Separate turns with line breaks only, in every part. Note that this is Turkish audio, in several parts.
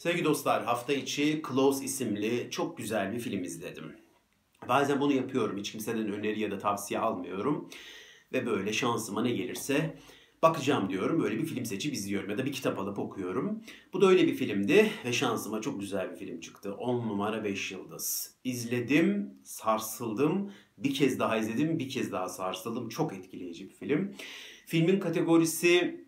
Sevgili dostlar, hafta içi Close isimli çok güzel bir film izledim. Bazen bunu yapıyorum. Hiç kimseden öneri ya da tavsiye almıyorum. Ve böyle şansıma ne gelirse bakacağım diyorum. Böyle bir film seçip izliyorum ya da bir kitap alıp okuyorum. Bu da öyle bir filmdi ve şansıma çok güzel bir film çıktı. 10 numara 5 yıldız. İzledim, sarsıldım. Bir kez daha izledim, bir kez daha sarsıldım. Çok etkileyici bir film. Filmin kategorisi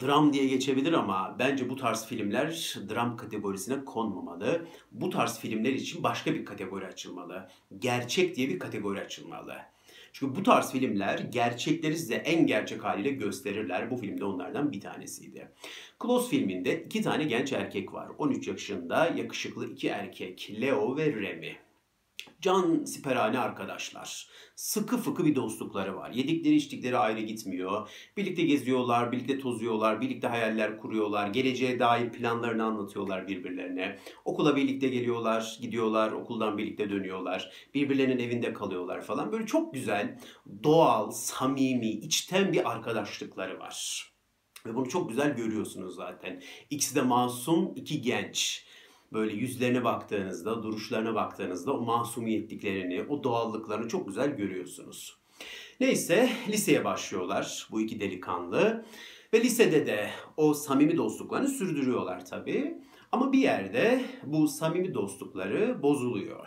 dram diye geçebilir ama bence bu tarz filmler dram kategorisine konmamalı. Bu tarz filmler için başka bir kategori açılmalı. Gerçek diye bir kategori açılmalı. Çünkü bu tarz filmler gerçekleri size en gerçek haliyle gösterirler. Bu filmde onlardan bir tanesiydi. Close filminde iki tane genç erkek var. 13 yaşında yakışıklı iki erkek Leo ve Remy. Can siperhane arkadaşlar. Sıkı fıkı bir dostlukları var. Yedikleri içtikleri ayrı gitmiyor. Birlikte geziyorlar, birlikte tozuyorlar, birlikte hayaller kuruyorlar. Geleceğe dair planlarını anlatıyorlar birbirlerine. Okula birlikte geliyorlar, gidiyorlar, okuldan birlikte dönüyorlar. Birbirlerinin evinde kalıyorlar falan. Böyle çok güzel, doğal, samimi, içten bir arkadaşlıkları var. Ve bunu çok güzel görüyorsunuz zaten. İkisi de masum, iki genç böyle yüzlerine baktığınızda, duruşlarına baktığınızda o masumiyetliklerini, o doğallıklarını çok güzel görüyorsunuz. Neyse liseye başlıyorlar bu iki delikanlı. Ve lisede de o samimi dostluklarını sürdürüyorlar tabii. Ama bir yerde bu samimi dostlukları bozuluyor.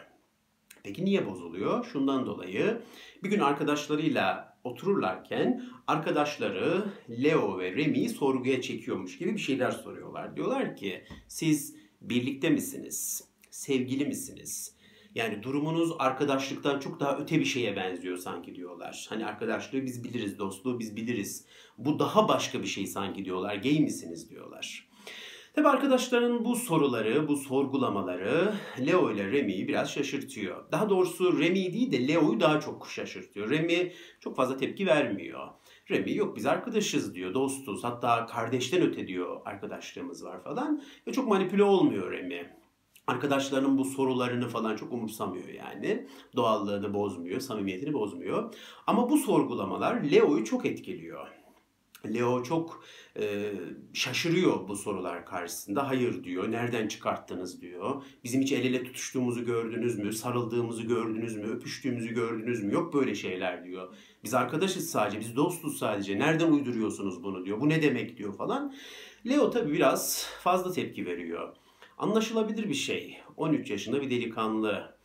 Peki niye bozuluyor? Şundan dolayı bir gün arkadaşlarıyla otururlarken arkadaşları Leo ve Remy'yi sorguya çekiyormuş gibi bir şeyler soruyorlar. Diyorlar ki siz birlikte misiniz? Sevgili misiniz? Yani durumunuz arkadaşlıktan çok daha öte bir şeye benziyor sanki diyorlar. Hani arkadaşlığı biz biliriz, dostluğu biz biliriz. Bu daha başka bir şey sanki diyorlar. Gay misiniz diyorlar. Tabi arkadaşların bu soruları, bu sorgulamaları Leo ile Remy'yi biraz şaşırtıyor. Daha doğrusu Remy değil de Leo'yu daha çok şaşırtıyor. Remy çok fazla tepki vermiyor. Remy yok biz arkadaşız diyor, dostuz. Hatta kardeşten öte diyor arkadaşlığımız var falan. Ve çok manipüle olmuyor Remy. Arkadaşlarının bu sorularını falan çok umursamıyor yani. Doğallığını bozmuyor, samimiyetini bozmuyor. Ama bu sorgulamalar Leo'yu çok etkiliyor. Leo çok e, şaşırıyor bu sorular karşısında. Hayır diyor. Nereden çıkarttınız diyor. Bizim hiç el ele tutuştuğumuzu gördünüz mü? Sarıldığımızı gördünüz mü? Öpüştüğümüzü gördünüz mü? Yok böyle şeyler diyor. Biz arkadaşız sadece. Biz dostuz sadece. Nereden uyduruyorsunuz bunu diyor. Bu ne demek diyor falan. Leo tabii biraz fazla tepki veriyor. Anlaşılabilir bir şey. 13 yaşında bir delikanlı.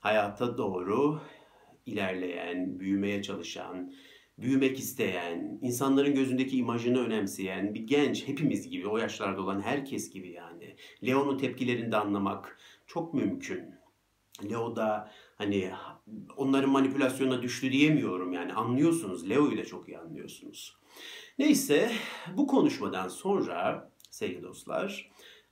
Hayata doğru ilerleyen, büyümeye çalışan, büyümek isteyen, insanların gözündeki imajını önemseyen bir genç, hepimiz gibi, o yaşlarda olan herkes gibi yani. Leo'nun tepkilerini de anlamak çok mümkün. Leo da hani onların manipülasyona düştü diyemiyorum yani anlıyorsunuz. Leo'yu da çok iyi anlıyorsunuz. Neyse bu konuşmadan sonra sevgili dostlar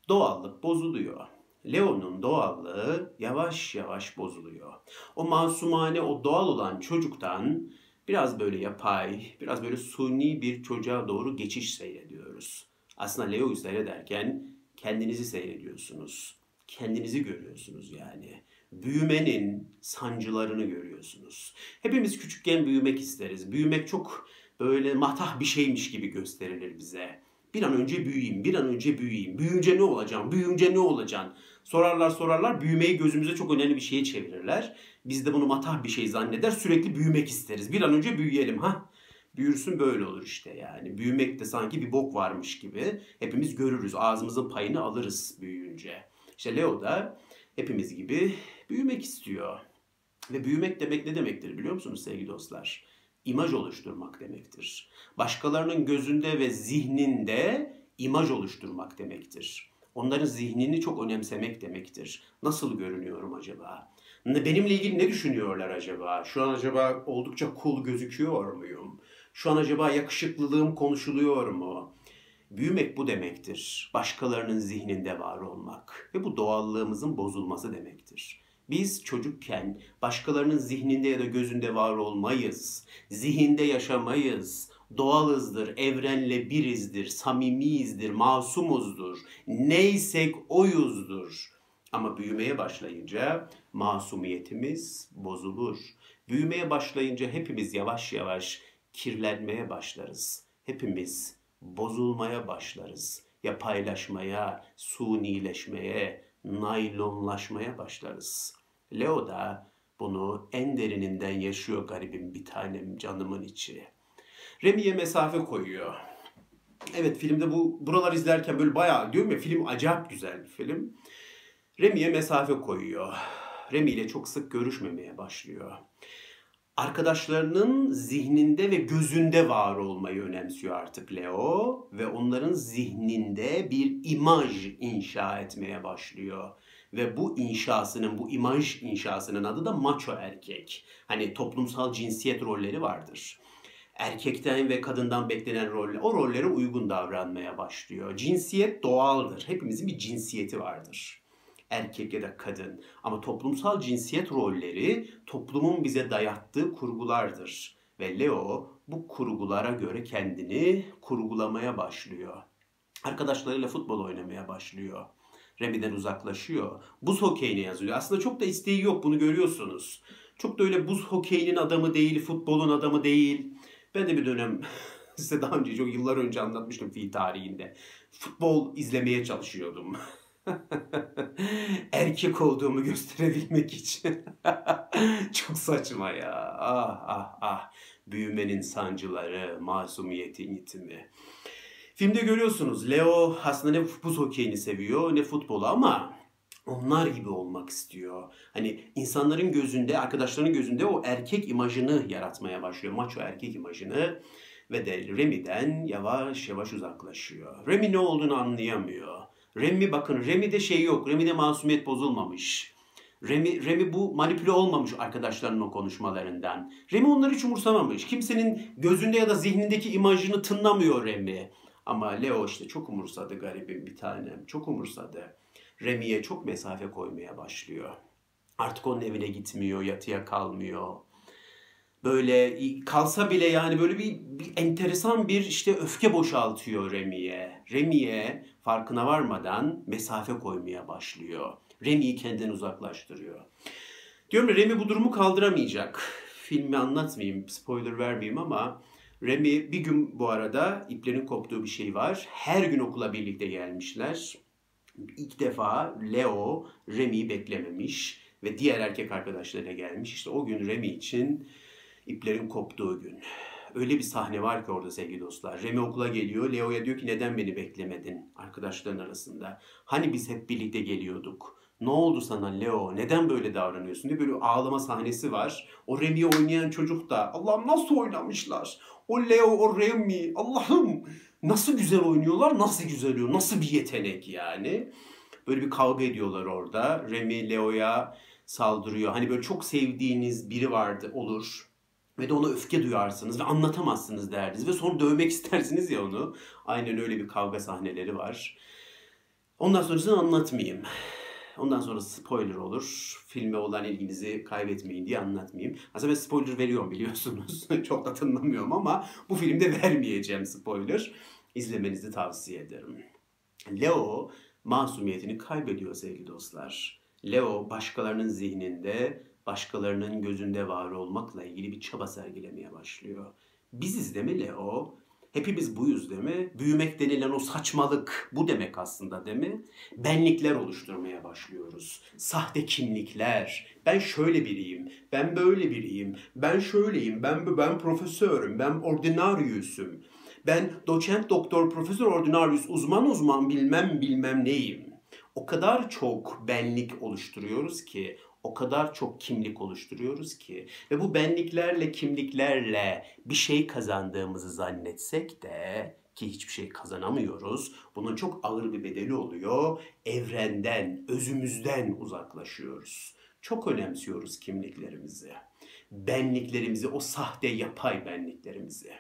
doğallık bozuluyor. Leo'nun doğallığı yavaş yavaş bozuluyor. O masumane, o doğal olan çocuktan biraz böyle yapay, biraz böyle suni bir çocuğa doğru geçiş seyrediyoruz. Aslında Leo'yu seyrederken kendinizi seyrediyorsunuz. Kendinizi görüyorsunuz yani. Büyümenin sancılarını görüyorsunuz. Hepimiz küçükken büyümek isteriz. Büyümek çok böyle matah bir şeymiş gibi gösterilir bize. Bir an önce büyüyeyim, bir an önce büyüyeyim. Büyüyünce ne olacağım, büyüyünce ne olacaksın? Sorarlar sorarlar, büyümeyi gözümüze çok önemli bir şeye çevirirler. Biz de bunu matah bir şey zanneder, sürekli büyümek isteriz. Bir an önce büyüyelim ha. Büyürsün böyle olur işte yani. Büyümek de sanki bir bok varmış gibi. Hepimiz görürüz, ağzımızın payını alırız büyüyünce. İşte Leo da hepimiz gibi büyümek istiyor. Ve büyümek demek ne demektir biliyor musunuz sevgili dostlar? İmaj oluşturmak demektir. Başkalarının gözünde ve zihninde imaj oluşturmak demektir. Onların zihnini çok önemsemek demektir. Nasıl görünüyorum acaba? Benimle ilgili ne düşünüyorlar acaba? Şu an acaba oldukça cool gözüküyor muyum? Şu an acaba yakışıklılığım konuşuluyor mu? Büyümek bu demektir. Başkalarının zihninde var olmak ve bu doğallığımızın bozulması demektir. Biz çocukken başkalarının zihninde ya da gözünde var olmayız. Zihinde yaşamayız. Doğalızdır, evrenle birizdir, samimiyizdir, masumuzdur. Neysek oyuzdur. Ama büyümeye başlayınca masumiyetimiz bozulur. Büyümeye başlayınca hepimiz yavaş yavaş kirlenmeye başlarız. Hepimiz bozulmaya başlarız yapaylaşmaya, sunileşmeye, naylonlaşmaya başlarız. Leo da bunu en derininden yaşıyor garibim bir tanem canımın içi. Remi'ye mesafe koyuyor. Evet filmde bu buralar izlerken böyle bayağı diyorum ya film acayip güzel bir film. Remi'ye mesafe koyuyor. Remi ile çok sık görüşmemeye başlıyor. Arkadaşlarının zihninde ve gözünde var olmayı önemsiyor artık Leo ve onların zihninde bir imaj inşa etmeye başlıyor. Ve bu inşasının, bu imaj inşasının adı da macho erkek. Hani toplumsal cinsiyet rolleri vardır erkekten ve kadından beklenen roller, o rollere uygun davranmaya başlıyor. Cinsiyet doğaldır. Hepimizin bir cinsiyeti vardır. Erkek ya da kadın. Ama toplumsal cinsiyet rolleri toplumun bize dayattığı kurgulardır. Ve Leo bu kurgulara göre kendini kurgulamaya başlıyor. Arkadaşlarıyla futbol oynamaya başlıyor. Remi'den uzaklaşıyor. Buz hokeyine yazıyor. Aslında çok da isteği yok bunu görüyorsunuz. Çok da öyle buz hokeyinin adamı değil, futbolun adamı değil. Ben de bir dönem size daha önce çok yıllar önce anlatmıştım fi tarihinde. Futbol izlemeye çalışıyordum. Erkek olduğumu gösterebilmek için. çok saçma ya. Ah ah ah. Büyümenin sancıları, masumiyetin yitimi. Filmde görüyorsunuz Leo aslında ne buz hokeyini seviyor ne futbolu ama onlar gibi olmak istiyor. Hani insanların gözünde, arkadaşlarının gözünde o erkek imajını yaratmaya başlıyor. Maço erkek imajını ve de Remy'den yavaş yavaş uzaklaşıyor. Remy ne olduğunu anlayamıyor. Remy bakın Remy'de şey yok. Remy'de masumiyet bozulmamış. Remy, Remy bu manipüle olmamış arkadaşlarının o konuşmalarından. Remy onları hiç umursamamış. Kimsenin gözünde ya da zihnindeki imajını tınlamıyor Remy. Ama Leo işte çok umursadı garibim bir tanem. Çok umursadı. Remi'ye çok mesafe koymaya başlıyor. Artık onun evine gitmiyor, yatıya kalmıyor. Böyle kalsa bile yani böyle bir, bir enteresan bir işte öfke boşaltıyor Remi'ye. Remi'ye farkına varmadan mesafe koymaya başlıyor. Remi'yi kendinden uzaklaştırıyor. Diyorum ya Remi bu durumu kaldıramayacak. Filmi anlatmayayım, spoiler vermeyeyim ama Remi bir gün bu arada iplerin koptuğu bir şey var. Her gün okula birlikte gelmişler ilk defa Leo Remy'yi beklememiş ve diğer erkek arkadaşlarıyla gelmiş. İşte o gün Remy için iplerin koptuğu gün. Öyle bir sahne var ki orada sevgili dostlar. Remy okula geliyor. Leo'ya diyor ki neden beni beklemedin arkadaşların arasında? Hani biz hep birlikte geliyorduk. Ne oldu sana Leo? Neden böyle davranıyorsun diye böyle ağlama sahnesi var. O Remy'yi oynayan çocuk da Allah'ım nasıl oynamışlar? O Leo, o Remy. Allah'ım Nasıl güzel oynuyorlar, nasıl güzel oynuyor, nasıl bir yetenek yani. Böyle bir kavga ediyorlar orada. Remy Leo'ya saldırıyor. Hani böyle çok sevdiğiniz biri vardı olur. Ve de ona öfke duyarsınız ve anlatamazsınız derdiniz. Ve sonra dövmek istersiniz ya onu. Aynen öyle bir kavga sahneleri var. Ondan sonrasını anlatmayayım. Ondan sonra spoiler olur. Filme olan ilginizi kaybetmeyin diye anlatmayayım. Aslında ben spoiler veriyorum biliyorsunuz. Çok da tınlamıyorum ama bu filmde vermeyeceğim spoiler. İzlemenizi tavsiye ederim. Leo masumiyetini kaybediyor sevgili dostlar. Leo başkalarının zihninde, başkalarının gözünde var olmakla ilgili bir çaba sergilemeye başlıyor. Biziz değil mi Leo? Hepimiz buyuz değil mi? Büyümek denilen o saçmalık bu demek aslında değil mi? Benlikler oluşturmaya başlıyoruz. Sahte kimlikler. Ben şöyle biriyim. Ben böyle biriyim. Ben şöyleyim. Ben ben profesörüm. Ben ordinaryüsüm. Ben doçent, doktor, profesör, ordinaryüs, uzman uzman bilmem bilmem neyim. O kadar çok benlik oluşturuyoruz ki o kadar çok kimlik oluşturuyoruz ki ve bu benliklerle, kimliklerle bir şey kazandığımızı zannetsek de ki hiçbir şey kazanamıyoruz. Bunun çok ağır bir bedeli oluyor. Evrenden, özümüzden uzaklaşıyoruz. Çok önemsiyoruz kimliklerimizi. Benliklerimizi, o sahte yapay benliklerimizi.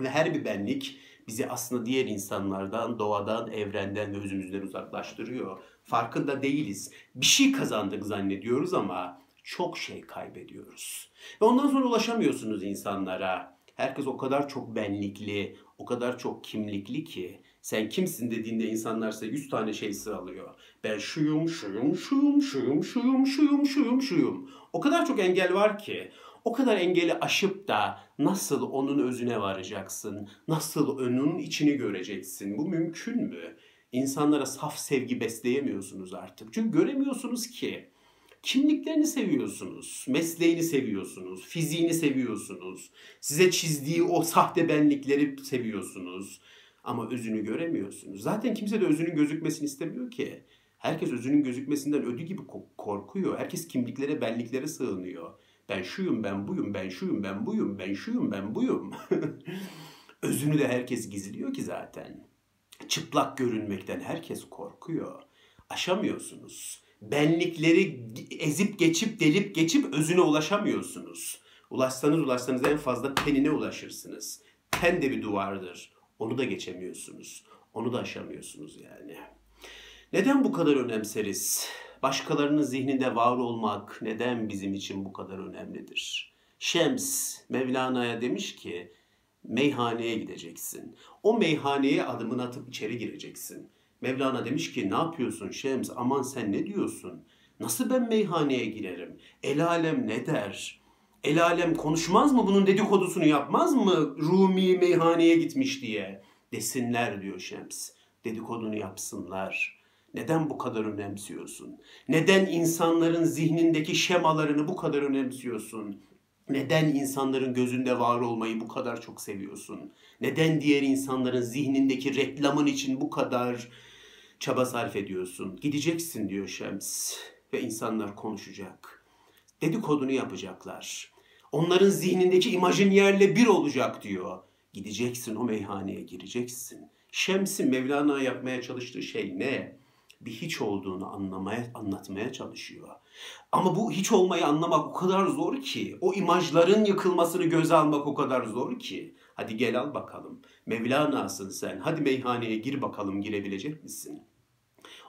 Ve her bir benlik bizi aslında diğer insanlardan, doğadan, evrenden ve özümüzden uzaklaştırıyor. Farkında değiliz. Bir şey kazandık zannediyoruz ama çok şey kaybediyoruz. Ve ondan sonra ulaşamıyorsunuz insanlara. Herkes o kadar çok benlikli, o kadar çok kimlikli ki sen kimsin dediğinde insanlar size 100 tane şey sıralıyor. Ben şuyum, şuyum, şuyum, şuyum, şuyum, şuyum, şuyum, şuyum. O kadar çok engel var ki o kadar engeli aşıp da nasıl onun özüne varacaksın? Nasıl onun içini göreceksin? Bu mümkün mü? İnsanlara saf sevgi besleyemiyorsunuz artık. Çünkü göremiyorsunuz ki. Kimliklerini seviyorsunuz, mesleğini seviyorsunuz, fiziğini seviyorsunuz. Size çizdiği o sahte benlikleri seviyorsunuz. Ama özünü göremiyorsunuz. Zaten kimse de özünün gözükmesini istemiyor ki. Herkes özünün gözükmesinden ödü gibi korkuyor. Herkes kimliklere, benliklere sığınıyor. Ben şuyum, ben buyum, ben şuyum, ben buyum, ben şuyum, ben buyum. özünü de herkes gizliyor ki zaten. Çıplak görünmekten herkes korkuyor. Aşamıyorsunuz. Benlikleri ezip geçip delip geçip özüne ulaşamıyorsunuz. Ulaşsanız ulaşsanız en fazla tenine ulaşırsınız. Ten de bir duvardır. Onu da geçemiyorsunuz. Onu da aşamıyorsunuz yani. Neden bu kadar önemseriz? Başkalarının zihninde var olmak neden bizim için bu kadar önemlidir? Şems Mevlana'ya demiş ki meyhaneye gideceksin. O meyhaneye adımını atıp içeri gireceksin. Mevlana demiş ki ne yapıyorsun Şems aman sen ne diyorsun? Nasıl ben meyhaneye girerim? El alem ne der? El alem konuşmaz mı bunun dedikodusunu yapmaz mı? Rumi meyhaneye gitmiş diye. Desinler diyor Şems. Dedikodunu yapsınlar. Neden bu kadar önemsiyorsun? Neden insanların zihnindeki şemalarını bu kadar önemsiyorsun? Neden insanların gözünde var olmayı bu kadar çok seviyorsun? Neden diğer insanların zihnindeki reklamın için bu kadar çaba sarf ediyorsun? Gideceksin diyor Şems ve insanlar konuşacak. Dedikodunu yapacaklar. Onların zihnindeki imajın yerle bir olacak diyor. Gideceksin o meyhaneye gireceksin. Şems'in Mevlana yapmaya çalıştığı şey ne? Bir hiç olduğunu anlamaya, anlatmaya çalışıyor. Ama bu hiç olmayı anlamak o kadar zor ki. O imajların yıkılmasını göze almak o kadar zor ki. Hadi gel al bakalım. Mevlana'sın sen. Hadi meyhaneye gir bakalım girebilecek misin?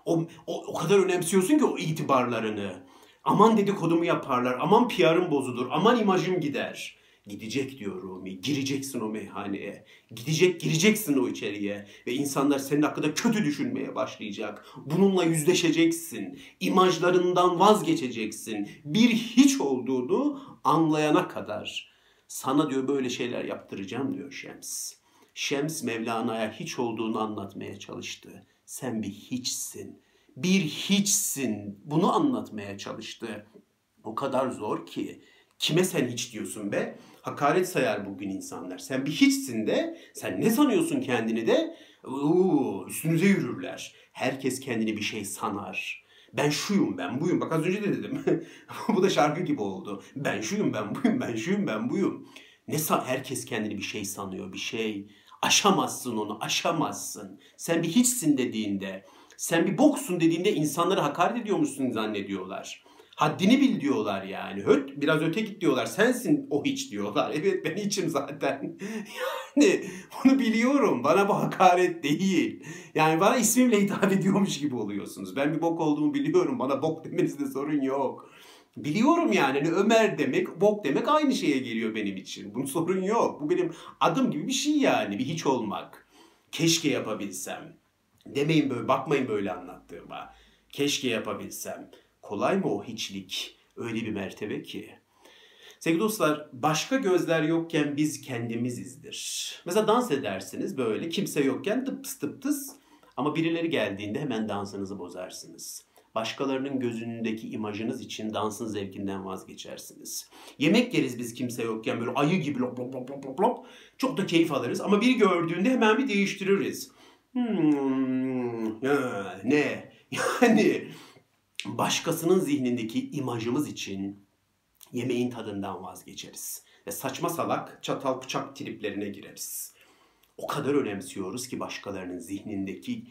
O, o, o kadar önemsiyorsun ki o itibarlarını. Aman dedikodumu yaparlar, aman PR'ım bozulur, aman imajım gider. Gidecek diyor Rumi. Gireceksin o meyhaneye. Gidecek, gireceksin o içeriye. Ve insanlar senin hakkında kötü düşünmeye başlayacak. Bununla yüzleşeceksin. İmajlarından vazgeçeceksin. Bir hiç olduğunu anlayana kadar. Sana diyor böyle şeyler yaptıracağım diyor Şems. Şems Mevlana'ya hiç olduğunu anlatmaya çalıştı. Sen bir hiçsin. Bir hiçsin. Bunu anlatmaya çalıştı. O kadar zor ki. Kime sen hiç diyorsun be? Hakaret sayar bugün insanlar. Sen bir hiçsin de, sen ne sanıyorsun kendini de? Uuu, üstünüze yürürler. Herkes kendini bir şey sanar. Ben şuyum, ben buyum. Bak az önce de dedim. Bu da şarkı gibi oldu. Ben şuyum, ben buyum, ben şuyum, ben buyum. Ne san herkes kendini bir şey sanıyor, bir şey. Aşamazsın onu, aşamazsın. Sen bir hiçsin dediğinde, sen bir boksun dediğinde insanları hakaret ediyormuşsun zannediyorlar. Haddini bil diyorlar yani. Höt, biraz öte git diyorlar. Sensin o hiç diyorlar. Evet ben hiçim zaten. yani bunu biliyorum. Bana bu hakaret değil. Yani bana ismimle hitap ediyormuş gibi oluyorsunuz. Ben bir bok olduğumu biliyorum. Bana bok demenizde sorun yok. Biliyorum yani hani Ömer demek, bok demek aynı şeye geliyor benim için. Bunun sorun yok. Bu benim adım gibi bir şey yani. Bir hiç olmak. Keşke yapabilsem. Demeyin böyle, bakmayın böyle anlattığıma. Keşke yapabilsem. Kolay mı o hiçlik? Öyle bir mertebe ki. Sevgili dostlar, başka gözler yokken biz kendimizizdir. Mesela dans edersiniz böyle, kimse yokken tıptıs tıptıs ama birileri geldiğinde hemen dansınızı bozarsınız. Başkalarının gözündeki imajınız için dansın zevkinden vazgeçersiniz. Yemek yeriz biz kimse yokken böyle ayı gibi lop lop lop lop lop. Çok da keyif alırız ama biri gördüğünde hemen bir değiştiririz. Hmm, ya, ne? Yani başkasının zihnindeki imajımız için yemeğin tadından vazgeçeriz. Ve saçma salak çatal bıçak triplerine gireriz. O kadar önemsiyoruz ki başkalarının zihnindeki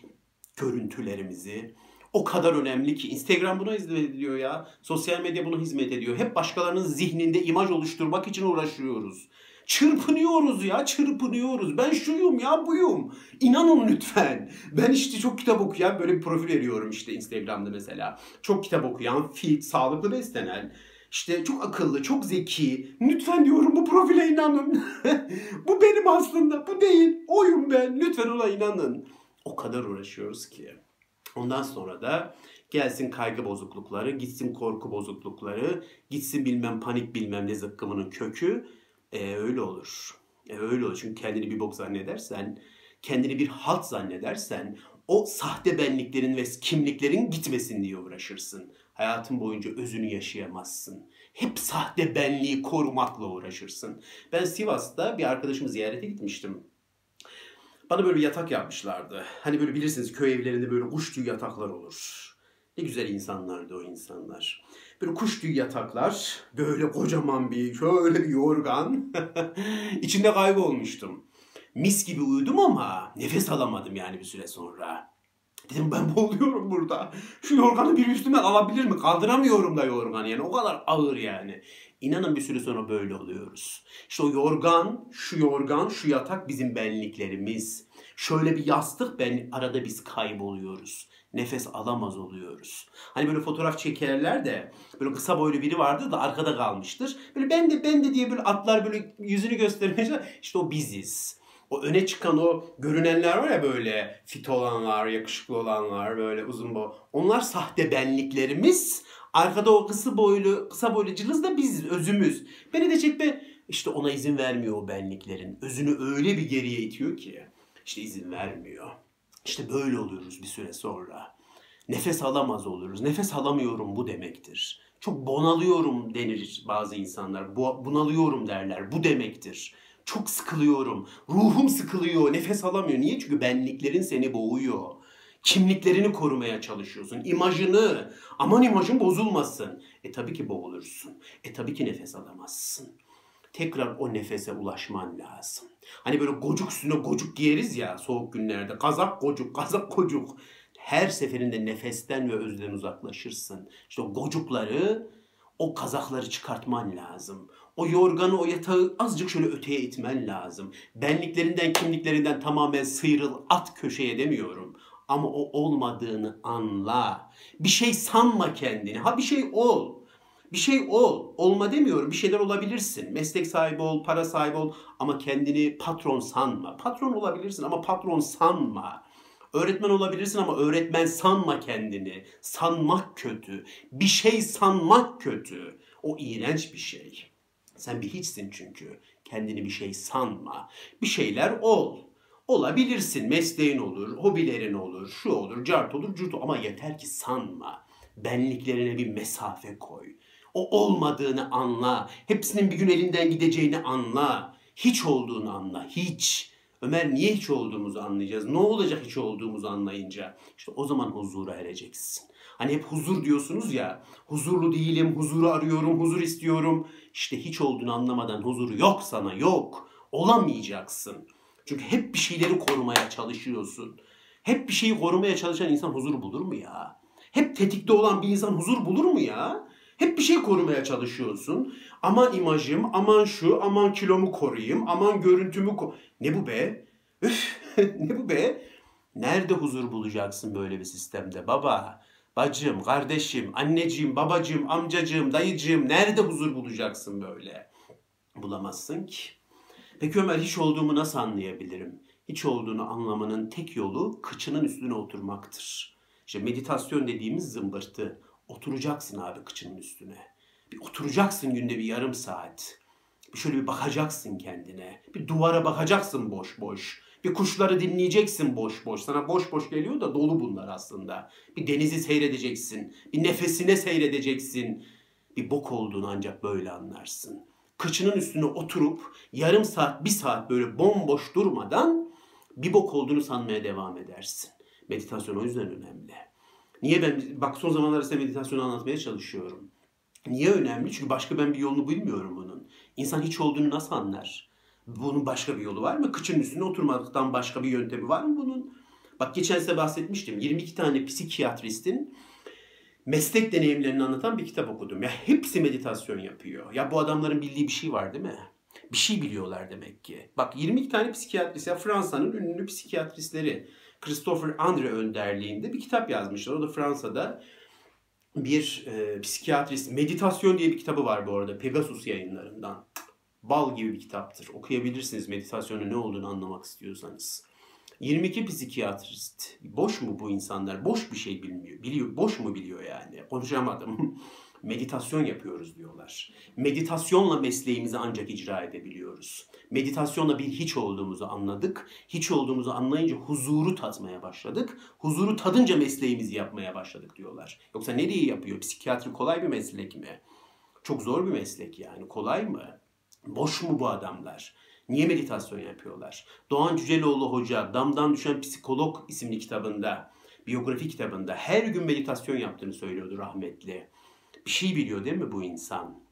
görüntülerimizi. O kadar önemli ki Instagram buna hizmet ediyor ya. Sosyal medya buna hizmet ediyor. Hep başkalarının zihninde imaj oluşturmak için uğraşıyoruz. Çırpınıyoruz ya çırpınıyoruz. Ben şuyum ya buyum. İnanın lütfen. Ben işte çok kitap okuyan böyle bir profil veriyorum işte Instagram'da mesela. Çok kitap okuyan, fit, sağlıklı beslenen. İşte çok akıllı, çok zeki. Lütfen diyorum bu profile inanın. bu benim aslında. Bu değil. Oyum ben. Lütfen ona inanın. O kadar uğraşıyoruz ki. Ondan sonra da gelsin kaygı bozuklukları, gitsin korku bozuklukları, gitsin bilmem panik bilmem ne zıkkımının kökü. E, öyle olur. E, öyle olur. Çünkü kendini bir bok zannedersen, kendini bir halt zannedersen, o sahte benliklerin ve kimliklerin gitmesin diye uğraşırsın. Hayatın boyunca özünü yaşayamazsın. Hep sahte benliği korumakla uğraşırsın. Ben Sivas'ta bir arkadaşımı ziyarete gitmiştim. Bana böyle bir yatak yapmışlardı. Hani böyle bilirsiniz köy evlerinde böyle kuş tüyü yataklar olur. Ne güzel insanlardı o insanlar. Böyle kuş tüyü yataklar, böyle kocaman bir, şöyle bir yorgan. İçinde kaybolmuştum. Mis gibi uyudum ama nefes alamadım yani bir süre sonra. Dedim ben boğuluyorum burada. Şu yorganı bir üstüme alabilir mi? Kaldıramıyorum da yorganı yani. O kadar ağır yani. İnanın bir süre sonra böyle oluyoruz. İşte o yorgan, şu yorgan, şu yatak bizim benliklerimiz. Şöyle bir yastık ben arada biz kayboluyoruz. Nefes alamaz oluyoruz. Hani böyle fotoğraf çekerler de böyle kısa boylu biri vardı da arkada kalmıştır. Böyle ben de ben de diye böyle atlar böyle yüzünü göstermeye İşte o biziz o öne çıkan o görünenler var ya böyle fit olanlar, yakışıklı olanlar, böyle uzun boy. Onlar sahte benliklerimiz. Arkada o kısa boylu, kısa boylu cılız da biz, özümüz. Beni de çekme. İşte ona izin vermiyor o benliklerin. Özünü öyle bir geriye itiyor ki. İşte izin vermiyor. İşte böyle oluyoruz bir süre sonra. Nefes alamaz oluruz. Nefes alamıyorum bu demektir. Çok bonalıyorum denir bazı insanlar. Bu, bunalıyorum derler. Bu demektir. Çok sıkılıyorum. Ruhum sıkılıyor. Nefes alamıyor. Niye? Çünkü benliklerin seni boğuyor. Kimliklerini korumaya çalışıyorsun. İmajını. Aman imajın bozulmasın. E tabii ki boğulursun. E tabii ki nefes alamazsın. Tekrar o nefese ulaşman lazım. Hani böyle gocuk üstüne gocuk giyeriz ya soğuk günlerde. Kazak gocuk, kazak gocuk. Her seferinde nefesten ve özden uzaklaşırsın. İşte o gocukları, o kazakları çıkartman lazım. O yorganı, o yatağı azıcık şöyle öteye itmen lazım. Benliklerinden, kimliklerinden tamamen sıyrıl, at köşeye demiyorum. Ama o olmadığını anla. Bir şey sanma kendini. Ha bir şey ol. Bir şey ol. Olma demiyorum. Bir şeyler olabilirsin. Meslek sahibi ol, para sahibi ol ama kendini patron sanma. Patron olabilirsin ama patron sanma. Öğretmen olabilirsin ama öğretmen sanma kendini. Sanmak kötü. Bir şey sanmak kötü. O iğrenç bir şey. Sen bir hiçsin çünkü. Kendini bir şey sanma. Bir şeyler ol. Olabilirsin. Mesleğin olur, hobilerin olur, şu olur, cart olur, curt ama yeter ki sanma. Benliklerine bir mesafe koy. O olmadığını anla. Hepsinin bir gün elinden gideceğini anla. Hiç olduğunu anla. Hiç. Ömer niye hiç olduğumuzu anlayacağız? Ne olacak hiç olduğumuzu anlayınca? İşte o zaman huzura ereceksin. Hani hep huzur diyorsunuz ya. Huzurlu değilim, huzuru arıyorum, huzur istiyorum. İşte hiç olduğunu anlamadan huzuru yok sana, yok. Olamayacaksın. Çünkü hep bir şeyleri korumaya çalışıyorsun. Hep bir şeyi korumaya çalışan insan huzur bulur mu ya? Hep tetikte olan bir insan huzur bulur mu ya? Hep bir şey korumaya çalışıyorsun. Aman imajım, aman şu, aman kilomu koruyayım, aman görüntümü ko Ne bu be? Üf, ne bu be? Nerede huzur bulacaksın böyle bir sistemde baba? Bacım, kardeşim, anneciğim, babacığım, amcacığım, dayıcığım nerede huzur bulacaksın böyle? Bulamazsın ki. Peki Ömer hiç olduğumu nasıl anlayabilirim? Hiç olduğunu anlamanın tek yolu kıçının üstüne oturmaktır. İşte meditasyon dediğimiz zımbırtı. Oturacaksın abi kıçının üstüne. Bir oturacaksın günde bir yarım saat. Bir şöyle bir bakacaksın kendine. Bir duvara bakacaksın boş boş. Bir kuşları dinleyeceksin boş boş. Sana boş boş geliyor da dolu bunlar aslında. Bir denizi seyredeceksin. Bir nefesine seyredeceksin. Bir bok olduğunu ancak böyle anlarsın. Kıçının üstüne oturup yarım saat, bir saat böyle bomboş durmadan bir bok olduğunu sanmaya devam edersin. Meditasyon o yüzden önemli. Niye ben, bak son zamanlarda size meditasyonu anlatmaya çalışıyorum. Niye önemli? Çünkü başka ben bir yolunu bilmiyorum bunun. İnsan hiç olduğunu nasıl anlar? Bunun başka bir yolu var mı? Kıçın üstüne oturmadıktan başka bir yöntemi var mı bunun? Bak geçen size bahsetmiştim. 22 tane psikiyatristin meslek deneyimlerini anlatan bir kitap okudum. Ya hepsi meditasyon yapıyor. Ya bu adamların bildiği bir şey var değil mi? Bir şey biliyorlar demek ki. Bak 22 tane psikiyatrist ya Fransa'nın ünlü psikiyatristleri Christopher Andre önderliğinde bir kitap yazmışlar. O da Fransa'da bir e, psikiyatrist meditasyon diye bir kitabı var bu arada Pegasus yayınlarından bal gibi bir kitaptır. Okuyabilirsiniz meditasyonun ne olduğunu anlamak istiyorsanız. 22 psikiyatrist. Boş mu bu insanlar? Boş bir şey bilmiyor. Biliyor, boş mu biliyor yani? Konuşamadım. meditasyon yapıyoruz diyorlar. Meditasyonla mesleğimizi ancak icra edebiliyoruz. Meditasyonla bir hiç olduğumuzu anladık. Hiç olduğumuzu anlayınca huzuru tatmaya başladık. Huzuru tadınca mesleğimizi yapmaya başladık diyorlar. Yoksa ne diye yapıyor? Psikiyatri kolay bir meslek mi? Çok zor bir meslek yani. Kolay mı? Boş mu bu adamlar? Niye meditasyon yapıyorlar? Doğan Cüceloğlu Hoca Damdan Düşen Psikolog isimli kitabında, biyografi kitabında her gün meditasyon yaptığını söylüyordu rahmetli. Bir şey biliyor değil mi bu insan?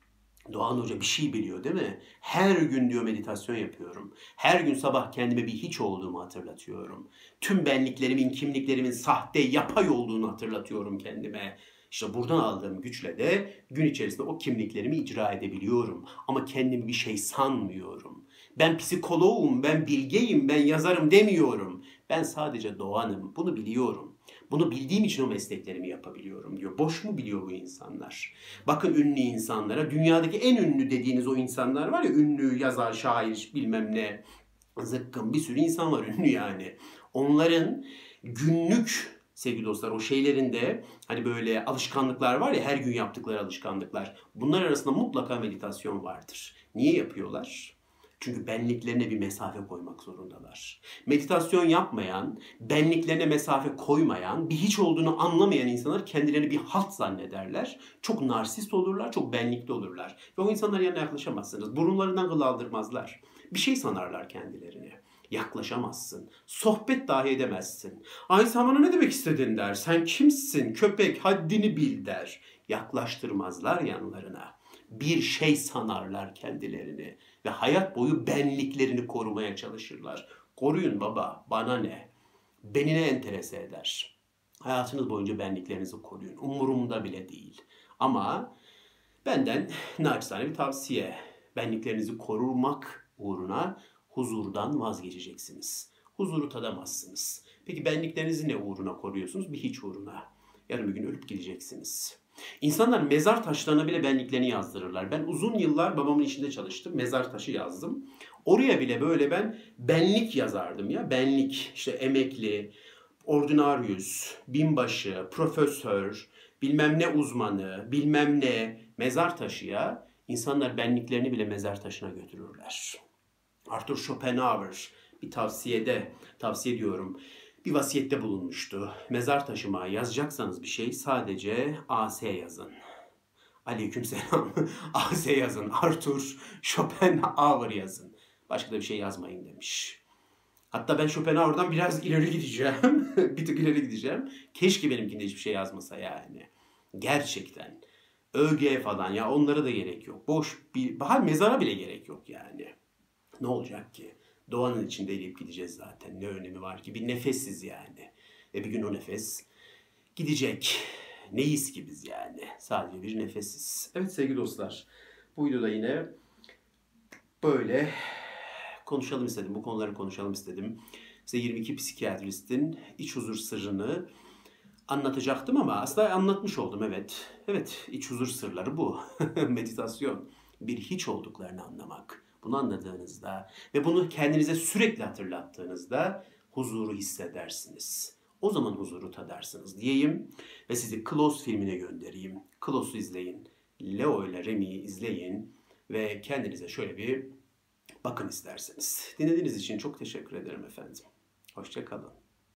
Doğan Hoca bir şey biliyor değil mi? Her gün diyor meditasyon yapıyorum. Her gün sabah kendime bir hiç olduğumu hatırlatıyorum. Tüm benliklerimin, kimliklerimin sahte, yapay olduğunu hatırlatıyorum kendime. İşte buradan aldığım güçle de gün içerisinde o kimliklerimi icra edebiliyorum. Ama kendimi bir şey sanmıyorum. Ben psikoloğum, ben bilgeyim, ben yazarım demiyorum. Ben sadece doğanım. Bunu biliyorum. Bunu bildiğim için o mesleklerimi yapabiliyorum diyor. Boş mu biliyor bu insanlar? Bakın ünlü insanlara, dünyadaki en ünlü dediğiniz o insanlar var ya, ünlü, yazar, şair, bilmem ne, zıkkın bir sürü insan var ünlü yani. Onların günlük sevgili dostlar o şeylerinde hani böyle alışkanlıklar var ya her gün yaptıkları alışkanlıklar. Bunlar arasında mutlaka meditasyon vardır. Niye yapıyorlar? Çünkü benliklerine bir mesafe koymak zorundalar. Meditasyon yapmayan, benliklerine mesafe koymayan, bir hiç olduğunu anlamayan insanlar kendilerini bir halt zannederler. Çok narsist olurlar, çok benlikli olurlar. Ve o insanlar yanına yaklaşamazsınız. Burunlarından kıl aldırmazlar. Bir şey sanarlar kendilerini. Yaklaşamazsın. Sohbet dahi edemezsin. Sen bana ne demek istedin der. Sen kimsin? Köpek haddini bil der. Yaklaştırmazlar yanlarına. Bir şey sanarlar kendilerini ve hayat boyu benliklerini korumaya çalışırlar. Koruyun baba, bana ne? Beni ne enterese eder? Hayatınız boyunca benliklerinizi koruyun. Umurumda bile değil. Ama benden naçizane bir tavsiye. Benliklerinizi korumak uğruna huzurdan vazgeçeceksiniz. Huzuru tadamazsınız. Peki benliklerinizi ne uğruna koruyorsunuz? Bir hiç uğruna. Yarın bir gün ölüp gideceksiniz. İnsanlar mezar taşlarına bile benliklerini yazdırırlar. Ben uzun yıllar babamın işinde çalıştım. Mezar taşı yazdım. Oraya bile böyle ben benlik yazardım ya. Benlik, işte emekli, ordinaryus, binbaşı, profesör, bilmem ne uzmanı, bilmem ne mezar taşıya insanlar benliklerini bile mezar taşına götürürler. Arthur Schopenhauer bir tavsiyede, tavsiye ediyorum bir vasiyette bulunmuştu. Mezar taşıma yazacaksanız bir şey sadece AS yazın. Aleyküm selam. AS yazın. Arthur Schopenhauer yazın. Başka da bir şey yazmayın demiş. Hatta ben Schopenhauer'dan biraz ileri gideceğim. bir tık ileri gideceğim. Keşke benimkinde hiçbir şey yazmasa yani. Gerçekten. ÖG falan ya onlara da gerek yok. Boş bir, bahar mezara bile gerek yok yani. Ne olacak ki? Doğanın içinde eriyip gideceğiz zaten. Ne önemi var ki? Bir nefessiz yani. Ve bir gün o nefes gidecek. Neyiz ki biz yani? Sadece bir nefessiz. Evet sevgili dostlar. Bu videoda yine böyle konuşalım istedim. Bu konuları konuşalım istedim. Size 22 psikiyatristin iç huzur sırrını anlatacaktım ama aslında anlatmış oldum evet. Evet iç huzur sırları bu. Meditasyon. Bir hiç olduklarını anlamak. Bunu anladığınızda ve bunu kendinize sürekli hatırlattığınızda huzuru hissedersiniz. O zaman huzuru tadarsınız diyeyim ve sizi Close filmine göndereyim. Close'u izleyin. Leo ile Remy'yi izleyin ve kendinize şöyle bir bakın isterseniz. Dinlediğiniz için çok teşekkür ederim efendim. Hoşçakalın.